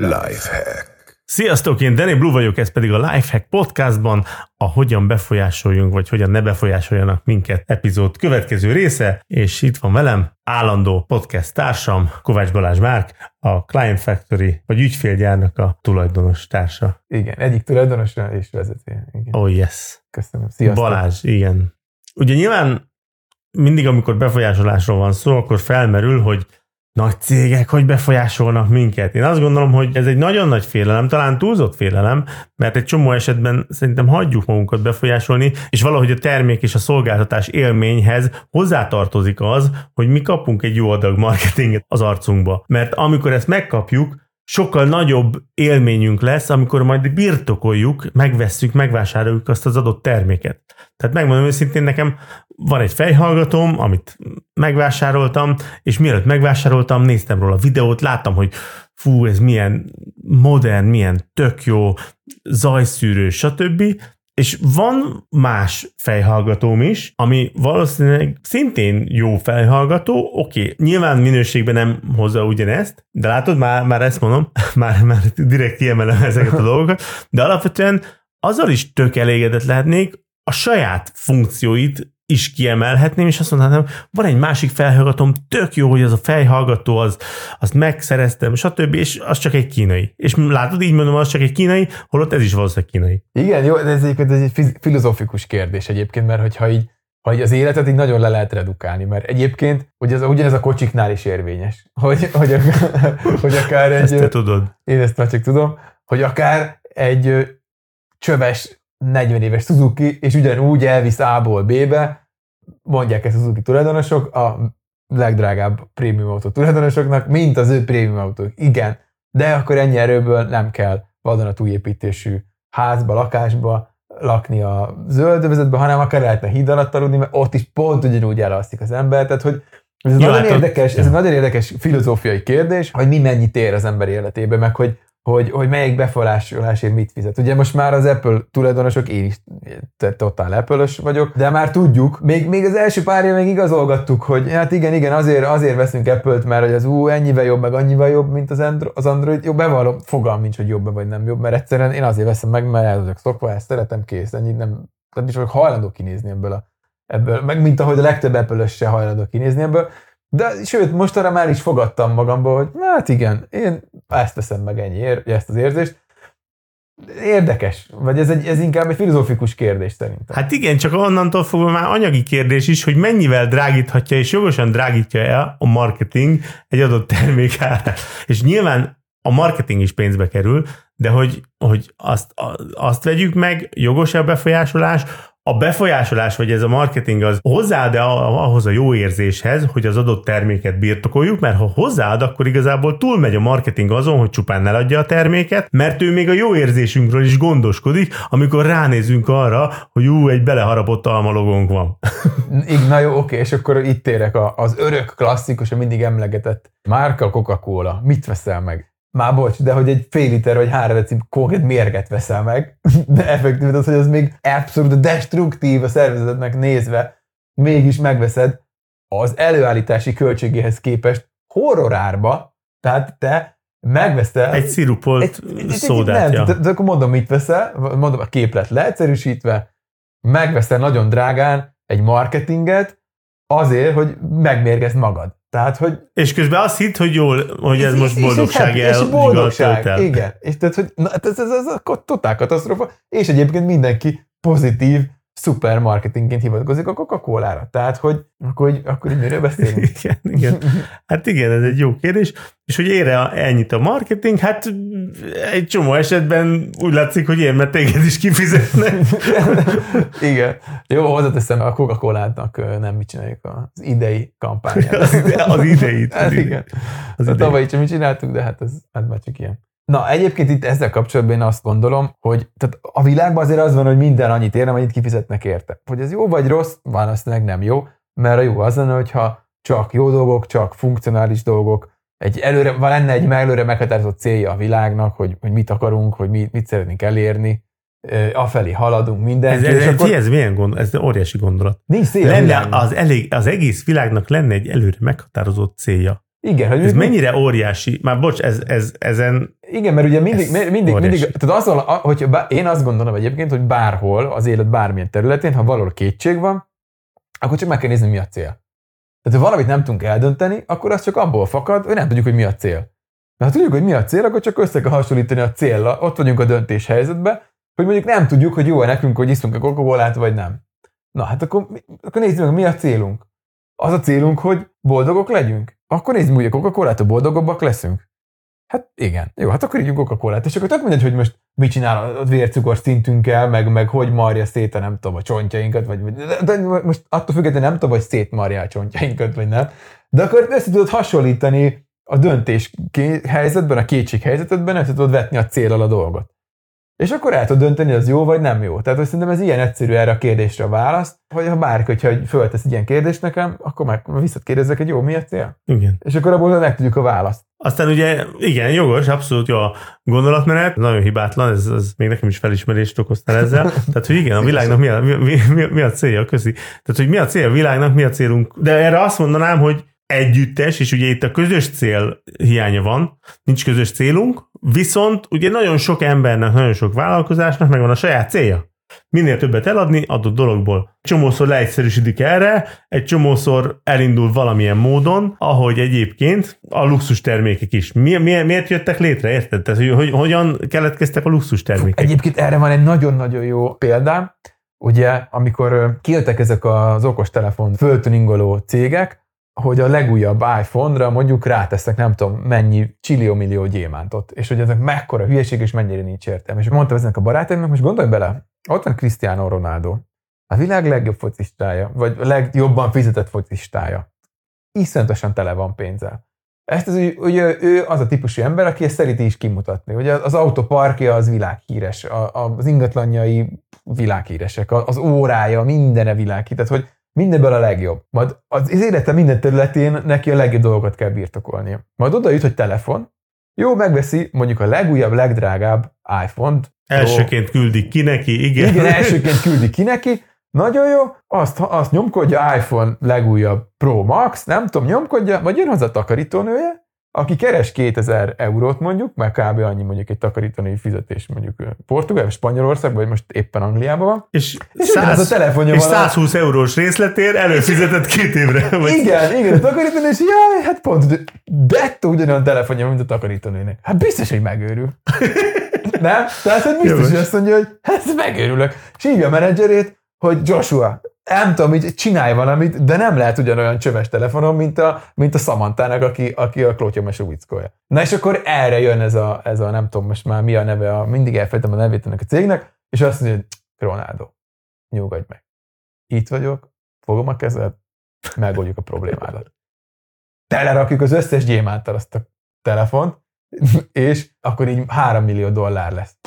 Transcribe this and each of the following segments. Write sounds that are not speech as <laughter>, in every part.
Lifehack. Sziasztok, én Danny Blue vagyok, ez pedig a Lifehack podcastban a Hogyan befolyásoljunk, vagy hogyan ne befolyásoljanak minket epizód következő része, és itt van velem állandó podcast társam, Kovács Balázs Márk, a Client Factory, vagy ügyfélgyárnak a tulajdonos társa. Igen, egyik tulajdonosa és vezető. Igen. Oh yes. Köszönöm. Sziasztok. Balázs, igen. Ugye nyilván mindig, amikor befolyásolásról van szó, akkor felmerül, hogy nagy cégek hogy befolyásolnak minket. Én azt gondolom, hogy ez egy nagyon nagy félelem, talán túlzott félelem, mert egy csomó esetben szerintem hagyjuk magunkat befolyásolni, és valahogy a termék és a szolgáltatás élményhez hozzátartozik az, hogy mi kapunk egy jó adag marketinget az arcunkba. Mert amikor ezt megkapjuk, sokkal nagyobb élményünk lesz, amikor majd birtokoljuk, megvesszük, megvásároljuk azt az adott terméket. Tehát megmondom őszintén, nekem van egy fejhallgatóm, amit megvásároltam, és mielőtt megvásároltam, néztem róla a videót, láttam, hogy fú, ez milyen modern, milyen tök jó, zajszűrő, stb. És van más fejhallgatóm is, ami valószínűleg szintén jó fejhallgató, oké, okay, nyilván minőségben nem hozza ugyanezt, de látod, már, már ezt mondom, <laughs> már, már direkt kiemelem ezeket a dolgokat, de alapvetően azzal is tök elégedett lehetnék, a saját funkcióit is kiemelhetném, és azt mondanám, van egy másik felhallgatóm, tök jó, hogy az a fejhallgató, az, azt megszereztem, stb., és az csak egy kínai. És látod, így mondom, az csak egy kínai, holott ez is valószínűleg kínai. Igen, jó, de ez egyébként ez egy filozófikus kérdés egyébként, mert hogyha így, ha így az életet így nagyon le lehet redukálni, mert egyébként hogy ez, ugyanez a kocsiknál is érvényes, hogy, hogy, <laughs> hogy akár egy... Ezt te tudod. Én ezt már csak tudom, hogy akár egy csöves 40 éves Suzuki, és ugyanúgy elvisz A-ból B-be, mondják ezt Suzuki tulajdonosok, a legdrágább prémium autó tulajdonosoknak, mint az ő prémium autók. Igen, de akkor ennyi erőből nem kell vadonatújépítésű házba, lakásba lakni a zöldövezetbe, hanem akár lehetne híd alatt aludni, mert ott is pont ugyanúgy elalszik az ember. Tehát, hogy ez, Jó, nagyon, hát érdekes, ez nagyon érdekes filozófiai kérdés, hogy mi mennyit ér az ember életébe, meg hogy hogy, hogy melyik befolyásolásért mit fizet. Ugye most már az Apple tulajdonosok, én is totál apple vagyok, de már tudjuk, még, még az első pár év még igazolgattuk, hogy hát igen, igen, azért, azért veszünk Apple-t, mert hogy az ú, ennyivel jobb, meg annyival jobb, mint az, Andro- az Android. Jó, bevallom, fogalm nincs, hogy jobb vagy nem jobb, mert egyszerűen én azért veszem meg, mert el vagyok szokva, ezt szeretem, kész, ennyi nem, nem is vagyok hajlandó kinézni ebből a ebből, meg mint ahogy a legtöbb apple se hajlandó kinézni ebből. De sőt, mostanra már is fogadtam magamból, hogy hát igen, én ezt teszem meg ennyi, ezt az érzést. Érdekes, vagy ez, egy, ez inkább egy filozófikus kérdés szerintem. Hát igen, csak onnantól fogva már anyagi kérdés is, hogy mennyivel drágíthatja és jogosan drágítja el a marketing egy adott termék. És nyilván a marketing is pénzbe kerül, de hogy, hogy azt, azt vegyük meg, jogos a befolyásolás, a befolyásolás, vagy ez a marketing az hozzáad -e ahhoz a jó érzéshez, hogy az adott terméket birtokoljuk, mert ha hozzáad, akkor igazából túlmegy a marketing azon, hogy csupán eladja a terméket, mert ő még a jó érzésünkről is gondoskodik, amikor ránézünk arra, hogy ú, egy beleharapott almalogónk van. <laughs> Na jó, oké, és akkor itt térek az örök klasszikus, a mindig emlegetett márka Coca-Cola. Mit veszel meg? Már bocs, de hogy egy fél liter vagy három deci konkrét mérget veszel meg, <laughs> de effektív az, hogy az még abszolút destruktív a szervezetnek nézve, mégis megveszed az előállítási költségéhez képest horrorárba, tehát te megveszel... Egy szirupolt egy, egy, szódát, nem, de, de akkor mondom, mit veszel, mondom a képlet leegyszerűsítve, megveszel nagyon drágán egy marketinget, azért, hogy megmérgezd magad. Tehát, hogy... És közben azt hitt, hogy jól, hogy ez és, most boldogság és, és, és boldogság, el. igen. És tehát, hogy na, hát ez, ez, ez a totál katasztrófa, és egyébként mindenki pozitív szupermarketingként hivatkozik a Coca-Cola-ra. Tehát, hogy akkor, hogy, akkor így miről beszélünk? <laughs> igen, igen. <laughs> Hát igen, ez egy jó kérdés. És hogy ére ennyit a marketing, hát egy csomó esetben úgy látszik, hogy én, mert téged is kifizetnek. <laughs> igen. Jó, hozzáteszem, a Coca-Cola-nak nem mit csináljuk az idei kampányát. az, ide, az ideit. Az hát igen. Az idei. Tavaly is mit csináltuk, de hát ez hát már csak ilyen. Na, egyébként itt ezzel kapcsolatban én azt gondolom, hogy tehát a világban azért az van, hogy minden annyit ér, amennyit kifizetnek érte. Hogy ez jó vagy rossz, valószínűleg nem jó, mert a jó az lenne, hogyha csak jó dolgok, csak funkcionális dolgok, egy előre, van lenne egy előre meghatározott célja a világnak, hogy, hogy mit akarunk, hogy mit, mit szeretnénk elérni, afelé haladunk, minden. Ez, ez, akkor... ez milyen gond, ez óriási gondolat. Nincs célja lenne az, elég, az egész világnak lenne egy előre meghatározott célja. Igen, hogy Ez mi- mennyire óriási, már bocs, ez, ez, ezen Igen, mert ugye mindig, mindig, óriási. mindig tehát azon, a- hogy én azt gondolom egyébként, hogy bárhol, az élet bármilyen területén, ha valahol kétség van, akkor csak meg kell nézni, mi a cél. Tehát ha valamit nem tudunk eldönteni, akkor az csak abból fakad, hogy nem tudjuk, hogy mi a cél. De ha tudjuk, hogy mi a cél, akkor csak össze kell hasonlítani a célra, ott vagyunk a döntés helyzetben, hogy mondjuk nem tudjuk, hogy jó-e nekünk, hogy iszunk a coca vagy nem. Na hát akkor, akkor nézzük meg, mi a célunk. Az a célunk, hogy boldogok legyünk. Akkor nézzük, hogy a Coca-Colát, boldogabbak leszünk. Hát igen. Jó, hát akkor ígyunk coca És akkor tök mindegy, hogy most mit csinál a vércukor szintünkkel, meg, meg hogy marja szét a nem tudom, a csontjainkat, vagy, de, de, most attól függetlenül nem tudom, hogy szétmarja a csontjainkat, vagy nem. De akkor össze tudod hasonlítani a döntés helyzetben, a kétség helyzetedben, össze tudod vetni a célral a dolgot. És akkor el tudod dönteni, hogy az jó vagy nem jó. Tehát hogy szerintem ez ilyen egyszerű erre a kérdésre a válasz, hogy ha bárki, hogyha föltesz egy ilyen kérdést nekem, akkor meg visszakérdezek, hogy jó, mi a cél? igen. És akkor abból megtudjuk a választ. Aztán ugye, igen, jogos, abszolút jó a gondolatmenet, nagyon hibátlan, ez, ez még nekem is felismerést okoztál ezzel. Tehát, hogy igen, a világnak mi a, mi, mi, mi, mi a célja, köszi. Tehát, hogy mi a cél a világnak, mi a célunk. De erre azt mondanám, hogy együttes, és ugye itt a közös cél hiánya van, nincs közös célunk, viszont ugye nagyon sok embernek, nagyon sok vállalkozásnak megvan a saját célja. Minél többet eladni adott dologból. Csomószor leegyszerűsödik erre, egy csomószor elindul valamilyen módon, ahogy egyébként a luxus termékek is. Mi, mi, miért jöttek létre, érted? Tehát, hogy, hogy hogyan keletkeztek a luxus termékek? Egyébként erre van egy nagyon-nagyon jó példám. Ugye, amikor kijöttek ezek az okostelefon föltuningoló cégek, hogy a legújabb iPhone-ra mondjuk rátesznek nem tudom mennyi csillió-millió gyémántot, és hogy ezek mekkora hülyeség, és mennyire nincs értelme. És mondtam eznek a barátaimnak, most gondolj bele, ott van Cristiano Ronaldo, a világ legjobb focistája, vagy a legjobban fizetett focistája. Iszonyatosan tele van pénzzel. Ezt az, ugye ő az a típusú ember, aki ezt szereti is kimutatni. Ugye az autóparkja az világhíres, az ingatlanjai világhíresek, az órája, mindene világhíres, tehát hogy mindenből a legjobb. Majd az élete minden területén neki a legjobb dolgokat kell birtokolnia. Majd oda jut, hogy telefon, jó, megveszi mondjuk a legújabb, legdrágább iPhone-t, Elsőként küldik ki neki, igen. igen, <laughs> elsőként küldi ki neki, nagyon jó, azt, azt nyomkodja iPhone legújabb Pro Max, nem tudom, nyomkodja, vagy jön hozzá a takarítónője, aki keres 2000 eurót mondjuk, mert kb. annyi mondjuk egy takarítónői fizetés mondjuk Portugál, vagy Spanyolország, vagy most éppen Angliában van. És, És ugyanaz a 100, telefonja és van a- 120 eurós részletér előfizetett két évre. <laughs> Vagy Igen, igen, a takarítónő, és jaj, hát pont, dettó ugyanolyan telefonja, mint a takarítónőnek. Hát biztos, hogy megőrül. <laughs> Nem? Tehát, biztos, Jogos. hogy azt mondja, hogy hát megőrülök. És hívja a menedzserét, hogy Joshua, nem tudom, így csinálj valamit, de nem lehet ugyanolyan csöves telefonon, mint a, mint a Samantának, aki, aki a klótyomeső vickolja. Na és akkor erre jön ez a, ez a, nem tudom most már mi a neve, a, mindig elfejtem a nevét ennek a cégnek, és azt mondja, hogy Ronaldo, nyugodj meg. Itt vagyok, fogom a kezed, megoldjuk a problémádat. Telerakjuk az összes gyémántal azt a telefont, és akkor így 3 millió dollár lesz.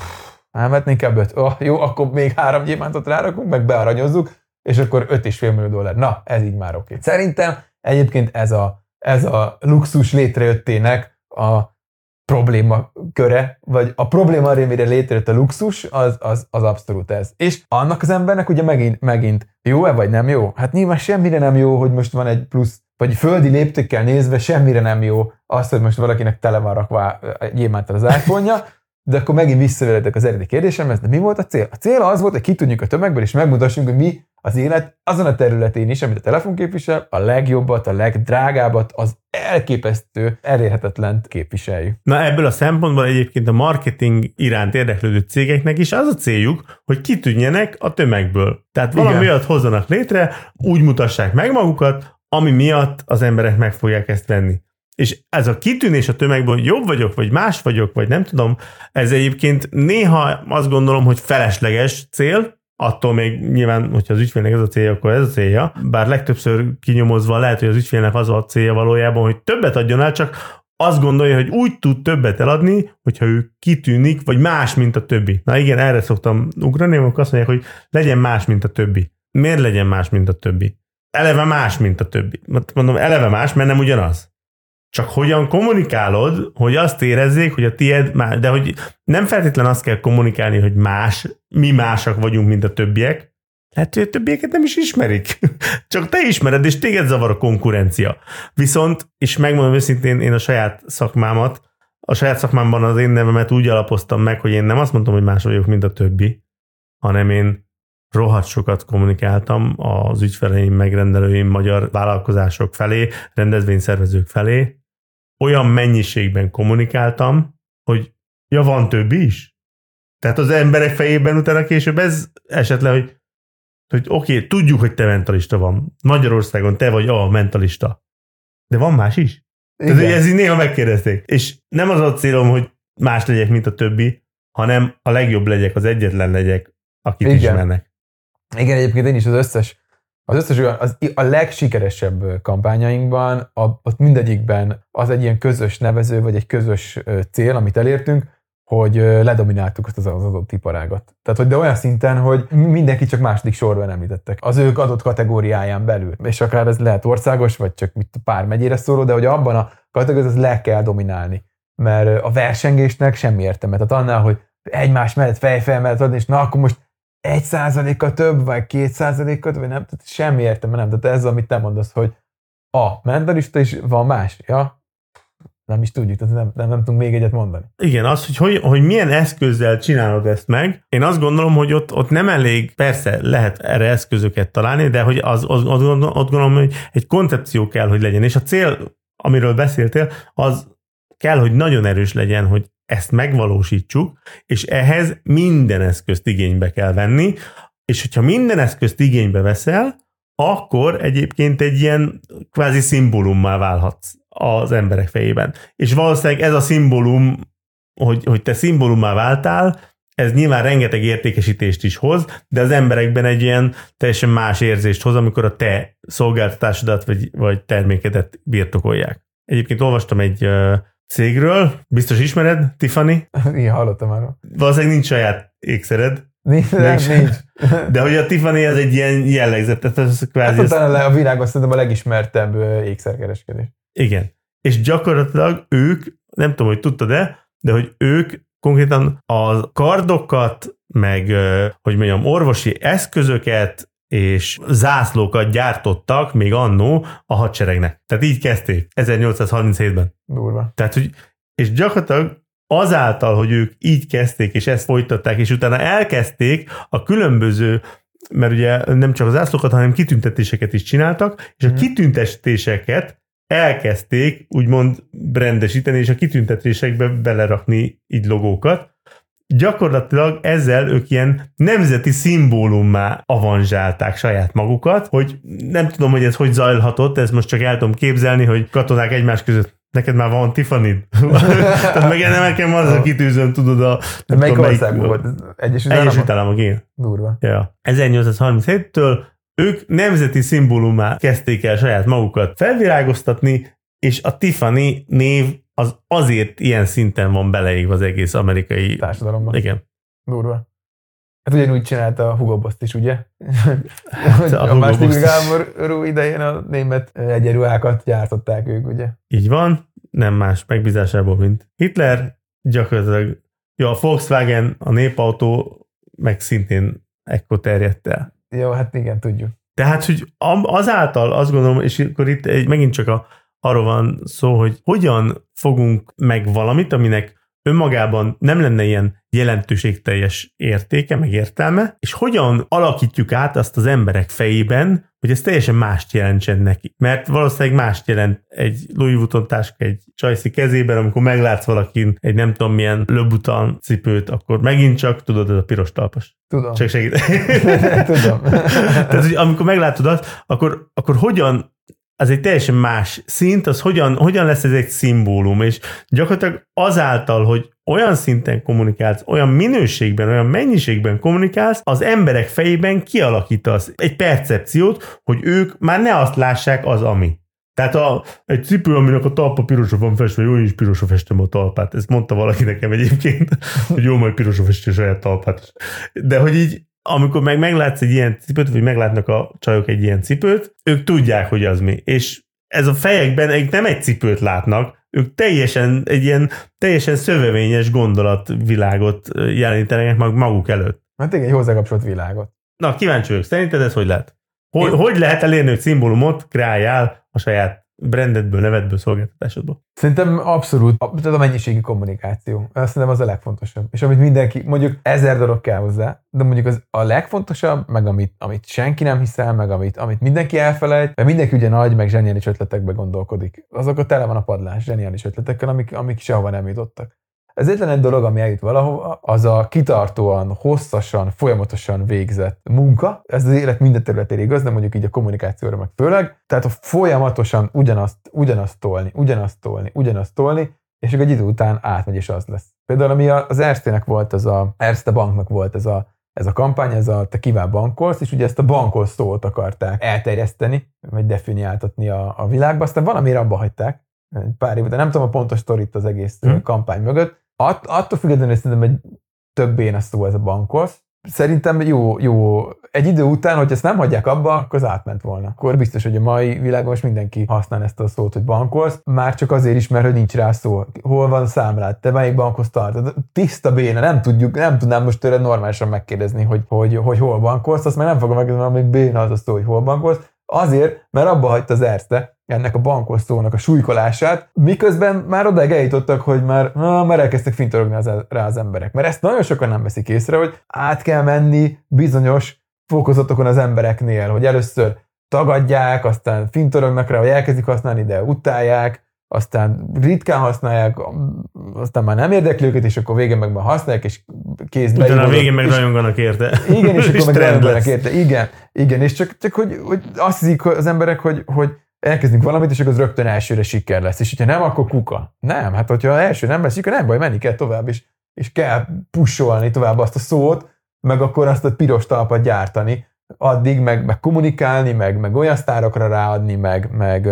Nem, hát inkább 5. Oh, jó, akkor még három gyémántot rárakunk, meg bearanyozzuk, és akkor 5,5 millió dollár. Na, ez így már oké. Szerintem egyébként ez a, ez a luxus létrejöttének a probléma köre, vagy a probléma rémére létrejött a luxus, az, az, az abszolút ez. És annak az embernek ugye megint, megint jó-e vagy nem jó? Hát nyilván semmire nem jó, hogy most van egy plusz, vagy földi léptékkel nézve semmire nem jó az, hogy most valakinek tele van rakva gyémántal az iPhone-ja, de akkor megint visszaveredek az eredeti kérdésemhez, de mi volt a cél? A cél az volt, hogy kitudjuk a tömegből, és megmutassuk, hogy mi az élet azon a területén is, amit a telefon képvisel, a legjobbat, a legdrágábbat, az elképesztő, elérhetetlen képviseljük. Na ebből a szempontból egyébként a marketing iránt érdeklődő cégeknek is az a céljuk, hogy kitűnjenek a tömegből. Tehát valami Igen. olyat hozzanak létre, úgy mutassák meg magukat, ami miatt az emberek meg fogják ezt venni. És ez a kitűnés a tömegből, hogy jobb vagyok, vagy más vagyok, vagy nem tudom, ez egyébként néha azt gondolom, hogy felesleges cél, attól még nyilván, hogyha az ügyfélnek ez a célja, akkor ez a célja. Bár legtöbbször kinyomozva lehet, hogy az ügyfélnek az a célja valójában, hogy többet adjon el, csak azt gondolja, hogy úgy tud többet eladni, hogyha ő kitűnik, vagy más, mint a többi. Na igen, erre szoktam ugrani, amikor azt mondják, hogy legyen más, mint a többi. Miért legyen más, mint a többi? Eleve más, mint a többi. Mondom, eleve más, mert nem ugyanaz. Csak hogyan kommunikálod, hogy azt érezzék, hogy a tied más, de hogy nem feltétlen azt kell kommunikálni, hogy más, mi másak vagyunk, mint a többiek, lehet, hogy a többieket nem is ismerik. <laughs> Csak te ismered, és téged zavar a konkurencia. Viszont, és megmondom őszintén, én a saját szakmámat, a saját szakmámban az én nevemet úgy alapoztam meg, hogy én nem azt mondtam, hogy más vagyok, mint a többi, hanem én rohadt sokat kommunikáltam az ügyfeleim, megrendelőim, magyar vállalkozások felé, rendezvényszervezők felé. Olyan mennyiségben kommunikáltam, hogy ja, van több is. Tehát az emberek fejében utána később ez esett le, hogy, hogy oké, okay, tudjuk, hogy te mentalista van. Magyarországon te vagy a mentalista. De van más is? Igen. Tehát ez így néha megkérdezték. És nem az a célom, hogy más legyek, mint a többi, hanem a legjobb legyek, az egyetlen legyek, akit Igen. ismernek. Igen, egyébként én is az összes, az összes az, a legsikeresebb kampányainkban, a, ott mindegyikben az egy ilyen közös nevező, vagy egy közös cél, amit elértünk, hogy ledomináltuk azt az adott iparágat. Tehát, hogy de olyan szinten, hogy mindenki csak második sorban említettek. Az ők adott kategóriáján belül. És akár ez lehet országos, vagy csak mit pár megyére szóló, de hogy abban a kategóriában le kell dominálni. Mert a versengésnek semmi értelme. Tehát annál, hogy egymás mellett fejfel mellett adni, és na akkor most egy százaléka több, vagy két százaléka több, vagy nem, tehát semmi értelme nem. Tehát ez, amit te mondasz, hogy a mentalista is van más, ja, nem is tudjuk, tehát nem, nem, nem tudunk még egyet mondani. Igen, az, hogy, hogy hogy milyen eszközzel csinálod ezt meg, én azt gondolom, hogy ott, ott nem elég, persze lehet erre eszközöket találni, de hogy az, az, az, ott gondolom, hogy egy koncepció kell, hogy legyen, és a cél, amiről beszéltél, az kell, hogy nagyon erős legyen, hogy ezt megvalósítsuk, és ehhez minden eszközt igénybe kell venni, és hogyha minden eszközt igénybe veszel, akkor egyébként egy ilyen kvázi szimbólummá válhatsz az emberek fejében. És valószínűleg ez a szimbólum, hogy, hogy te szimbólummá váltál, ez nyilván rengeteg értékesítést is hoz, de az emberekben egy ilyen teljesen más érzést hoz, amikor a te szolgáltatásodat vagy, vagy termékedet birtokolják. Egyébként olvastam egy cégről, biztos ismered, Tiffany? <laughs> Igen, hallottam már. Valószínűleg nincs saját ékszered. Nincs, nem, nincs. De hogy a Tiffany az egy ilyen jellegzet, tehát ez kvázi... Hát utána a világon szerintem a legismertebb ékszerkereskedés. Igen. És gyakorlatilag ők, nem tudom, hogy tudtad-e, de hogy ők konkrétan a kardokat, meg, hogy mondjam, orvosi eszközöket és zászlókat gyártottak még annó a hadseregnek. Tehát így kezdték, 1837-ben. Durva. Tehát, hogy, és gyakorlatilag azáltal, hogy ők így kezdték, és ezt folytatták, és utána elkezdték a különböző mert ugye nem csak az zászlókat, hanem kitüntetéseket is csináltak, és a mhm. kitüntetéseket elkezdték úgymond brandesíteni, és a kitüntetésekbe belerakni így logókat. Gyakorlatilag ezzel ők ilyen nemzeti szimbólummá avanzsálták saját magukat, hogy nem tudom, hogy ez hogy zajlhatott, ez most csak el tudom képzelni, hogy katonák egymás között Neked már van Tiffany? <laughs> Tehát meg nem nekem az a kitűzöm, tudod a... Melyik ország volt? Egyesült Államok? Egyesült Államok, igen. Durva. Ja. 1837-től ők nemzeti szimbólumá kezdték el saját magukat felvirágoztatni, és a Tiffany név az azért ilyen szinten van beleégve az egész amerikai társadalomban. Igen. Durva. Hát ugyanúgy csinálta a Hugo Boss is, ugye? Hát a, a második háború idején a német egyenruhákat gyártották ők, ugye? Így van, nem más megbízásából, mint Hitler. Gyakorlatilag, jó, a Volkswagen, a népautó meg szintén ekkor terjedt el. Jó, hát igen, tudjuk. Tehát, hogy azáltal azt gondolom, és akkor itt egy, megint csak a, arról van szó, hogy hogyan fogunk meg valamit, aminek önmagában nem lenne ilyen jelentőségteljes értéke, meg értelme, és hogyan alakítjuk át azt az emberek fejében, hogy ez teljesen mást jelentsen neki. Mert valószínűleg mást jelent egy Louis Vuitton táska egy csajszi kezében, amikor meglátsz valakin egy nem tudom milyen löbutan cipőt, akkor megint csak tudod, ez a piros talpas. Tudom. Csak segít. <laughs> Tudom. <laughs> Tehát, hogy amikor meglátod azt, akkor, akkor hogyan az egy teljesen más szint, az hogyan, hogyan lesz ez egy szimbólum, és gyakorlatilag azáltal, hogy olyan szinten kommunikálsz, olyan minőségben, olyan mennyiségben kommunikálsz, az emberek fejében kialakítasz egy percepciót, hogy ők már ne azt lássák az, ami. Tehát a, egy cipő, aminek a talpa pirosra van festve, jó, is pirosra festem a talpát. Ezt mondta valaki nekem egyébként, <laughs> hogy jó, majd pirosra festő saját talpát. De hogy így amikor meg meglátsz egy ilyen cipőt, vagy meglátnak a csajok egy ilyen cipőt, ők tudják, hogy az mi. És ez a fejekben ők nem egy cipőt látnak, ők teljesen, egy ilyen teljesen szövevényes gondolatvilágot jelenítenek meg maguk előtt. Hát igen, egy hozzákapcsolt világot. Na, kíváncsi vagyok, szerinted ez hogy lehet? Hogy, Én- hogy lehet elérni, hogy szimbólumot kreáljál a saját brandedből, nevedből, szolgáltatásodból? Szerintem abszolút, tehát a mennyiségi kommunikáció. Azt szerintem az a legfontosabb. És amit mindenki, mondjuk ezer dolog kell hozzá, de mondjuk az a legfontosabb, meg amit, amit senki nem hiszel, meg amit, amit mindenki elfelejt, mert mindenki ugye nagy, meg zseniális ötletekbe gondolkodik. Azok a tele van a padlás zseniális ötletekkel, amik, amik sehova nem jutottak. Ez egyetlen egy dolog, ami eljut valahova, az a kitartóan, hosszasan, folyamatosan végzett munka. Ez az élet minden területére igaz, de mondjuk így a kommunikációra meg főleg. Tehát a folyamatosan ugyanazt, ugyanazt tolni, ugyanazt tolni, ugyanazt tolni, és akkor egy idő után átmegy, és az lesz. Például ami az Erste-nek volt, az a Erste banknak volt ez a, ez a kampány, ez a te kíván bankolsz, és ugye ezt a bankol szót akarták elterjeszteni, vagy definiáltatni a, a világba, aztán valamire abba hagyták, pár év, de nem tudom a pontos sztorit az egész Hm. hmm. kampány mögött. Att, attól függetlenül szerintem egy több béna szó ez a bankos. Szerintem jó, jó, egy idő után, hogy ezt nem hagyják abba, akkor az átment volna. Akkor biztos, hogy a mai világon most mindenki használ ezt a szót, hogy bankolsz, már csak azért is, mert hogy nincs rá szó. Hol van számlád? Te melyik bankhoz tartod? Tiszta béna, nem tudjuk, nem tudnám most tőled normálisan megkérdezni, hogy, hogy, hogy hol bankolsz, azt már nem fogom megkérdezni, amíg béna az a szó, hogy hol bankolsz. Azért, mert abba hagyta az Erste ennek a bankos szónak a súlykolását, miközben már odáig eljutottak, hogy már, na, már elkezdtek fintorogni az, rá az emberek. Mert ezt nagyon sokan nem veszik észre, hogy át kell menni bizonyos fokozatokon az embereknél, hogy először tagadják, aztán fintorognak rá, vagy elkezdik használni, de utálják, aztán ritkán használják, aztán már nem érdekli őket, és akkor végén meg már használják, és kész Utána a végén meg és- rajonganak érte. igen, és <laughs> akkor meg lesz. érte. Igen, igen, és csak, csak hogy, hogy azt hiszik az emberek, hogy, hogy elkezdünk valamit, és akkor az rögtön elsőre siker lesz. És hogyha nem, akkor kuka. Nem, hát hogyha első nem lesz siker, nem baj, menni kell tovább, és, és kell pusolni tovább azt a szót, meg akkor azt a piros talpat gyártani, addig meg, meg kommunikálni, meg, meg olyan sztárokra ráadni, meg, meg,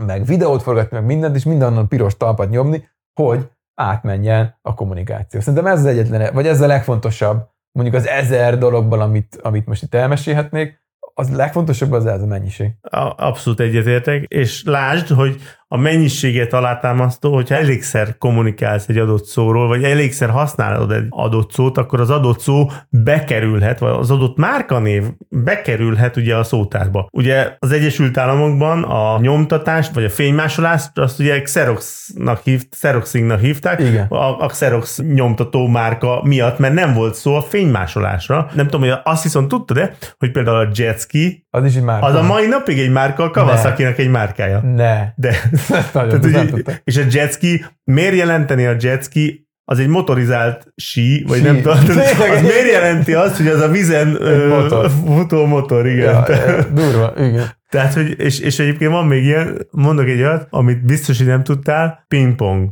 meg videót forgatni, meg mindent, és mindennan piros talpat nyomni, hogy átmenjen a kommunikáció. Szerintem ez az egyetlen, vagy ez a legfontosabb, mondjuk az ezer dologban, amit, amit most itt elmesélhetnék, az legfontosabb az ez a mennyiség. A- Abszolút egyetértek, és lásd, hogy a mennyiséget alátámasztó, hogyha elégszer kommunikálsz egy adott szóról, vagy elégszer használod egy adott szót, akkor az adott szó bekerülhet, vagy az adott márkanév bekerülhet ugye a szótárba. Ugye az Egyesült Államokban a nyomtatást, vagy a fénymásolást, azt ugye Xeroxnak hív, Xeroxingnak hívták, Igen. a, a Xerox nyomtató márka miatt, mert nem volt szó a fénymásolásra. Nem tudom, hogy azt viszont tudtad-e, hogy például a Jetski, Az is egy már. az a mai napig egy márka, a Kawasaki-nak egy márkája. Ne. De, <laughs> Nagyon, tehát, tudtam. és a jetski, miért jelenteni a jetski, az egy motorizált sí, vagy Sí. nem tudom, <laughs> az miért jelenti azt, hogy az a vízen ö, motor. futó motor, igen. Ja, Ja, eh, durva, igen. Tehát, hogy, és, és egyébként van még ilyen, mondok egy olyat, amit biztos, hogy nem tudtál, pingpong.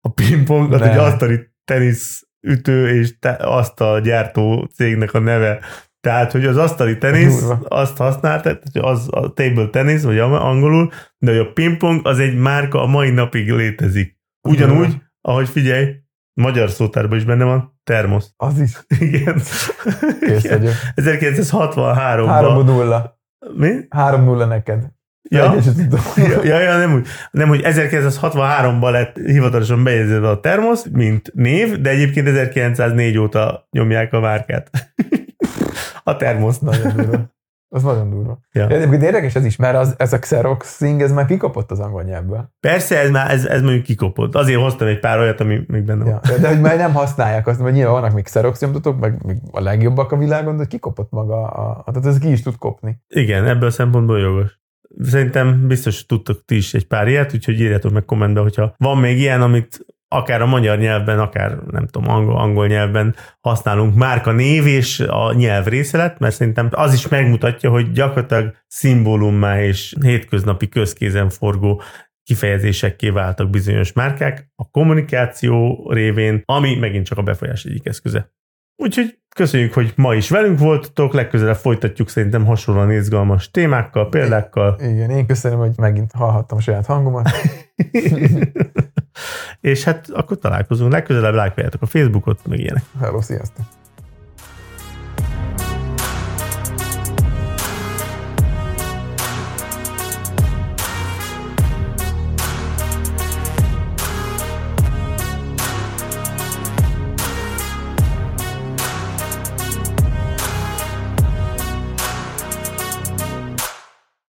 A pingpong az egy asztali tenisz ütő és te, asztal gyártó cégnek a neve. Tehát, hogy az asztali tenisz, azt használta, tehát az a table tennis, vagy angolul, de hogy a pingpong az egy márka a mai napig létezik. Ugyanúgy, ahogy figyelj, magyar szótárban is benne van, termosz. Az is. <laughs> Igen. Kész vagyok. 1963-ban. 3-0. Mi? 3-0 neked. Ja. Ja, ja, ja, nem úgy. Nem, hogy 1963-ban lett hivatalosan bejegyzve a termosz, mint név, de egyébként 1904 óta nyomják a márkát. A termosz. Nagyon <laughs> durva. Az nagyon durva. Ja. Egyébként érdekes ez is, mert az, ez a Xeroxing, ez már kikapott az angol nyelvből. Persze, ez már ez, ez mondjuk kikopott. Azért hoztam egy pár olyat, ami még benne van. Ja. De, de hogy már nem használják azt, mert nyilván vannak még Xerox nyomtatók, meg még a legjobbak a világon, de kikopott maga, a, tehát ez ki is tud kopni. Igen, ebből a szempontból jogos. Szerintem biztos tudtok ti is egy pár ilyet, úgyhogy írjátok meg kommentbe, hogyha van még ilyen, amit akár a magyar nyelvben, akár nem tudom, angol, angol nyelvben használunk márka név és a nyelv része lett, mert szerintem az is megmutatja, hogy gyakorlatilag szimbólummá és hétköznapi közkézen forgó kifejezésekké váltak bizonyos márkák a kommunikáció révén, ami megint csak a befolyás egyik eszköze. Úgyhogy köszönjük, hogy ma is velünk voltatok, legközelebb folytatjuk szerintem hasonlóan izgalmas témákkal, példákkal, Igen, én köszönöm, hogy megint hallhattam a saját hangomat. <laughs> és hát akkor találkozunk legközelebb, lájkoljátok a Facebookot, meg ilyenek. Hello, sziasztok!